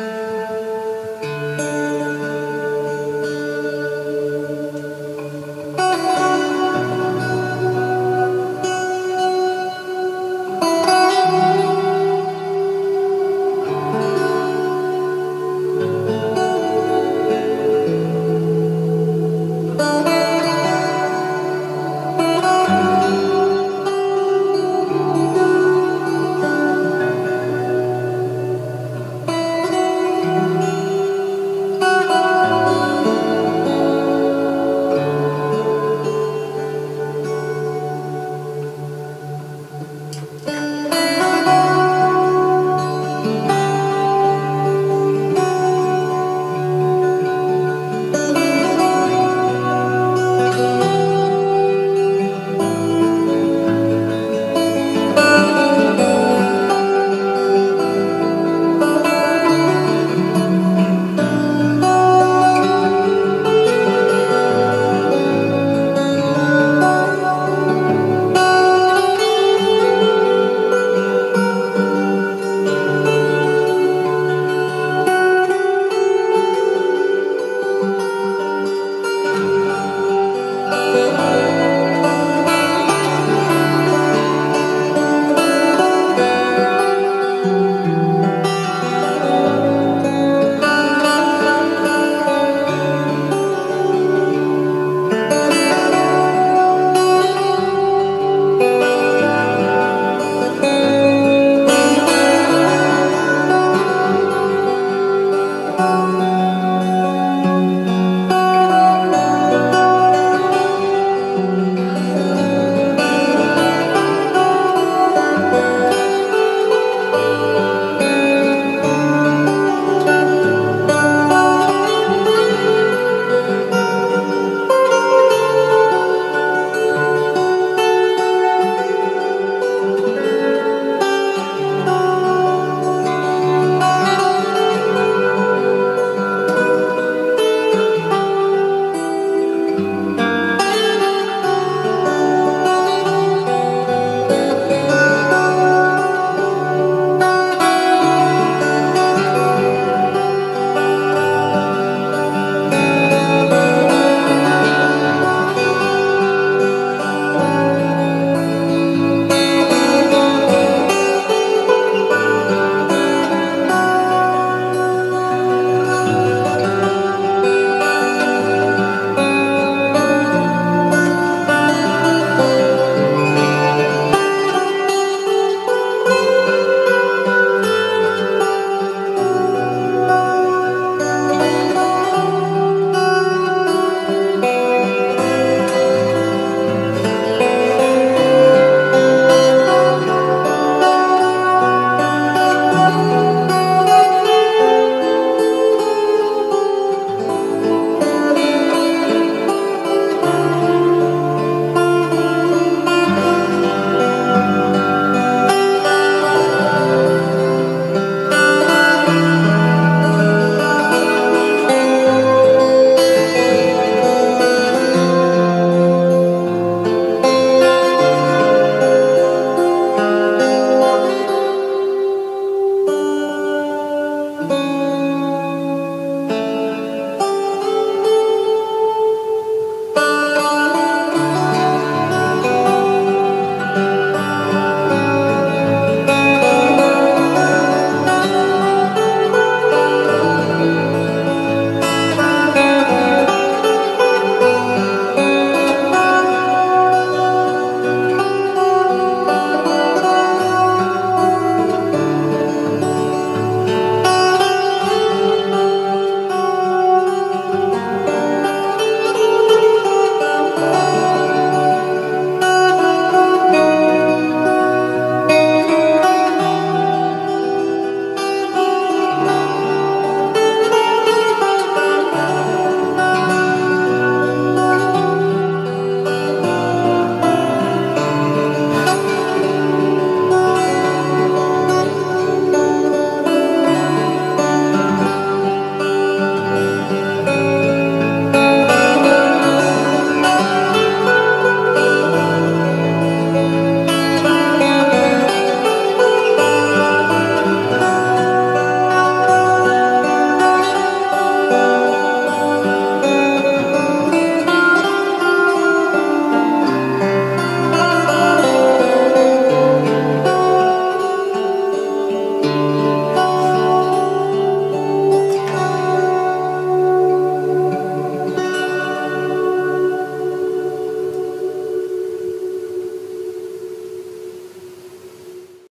Música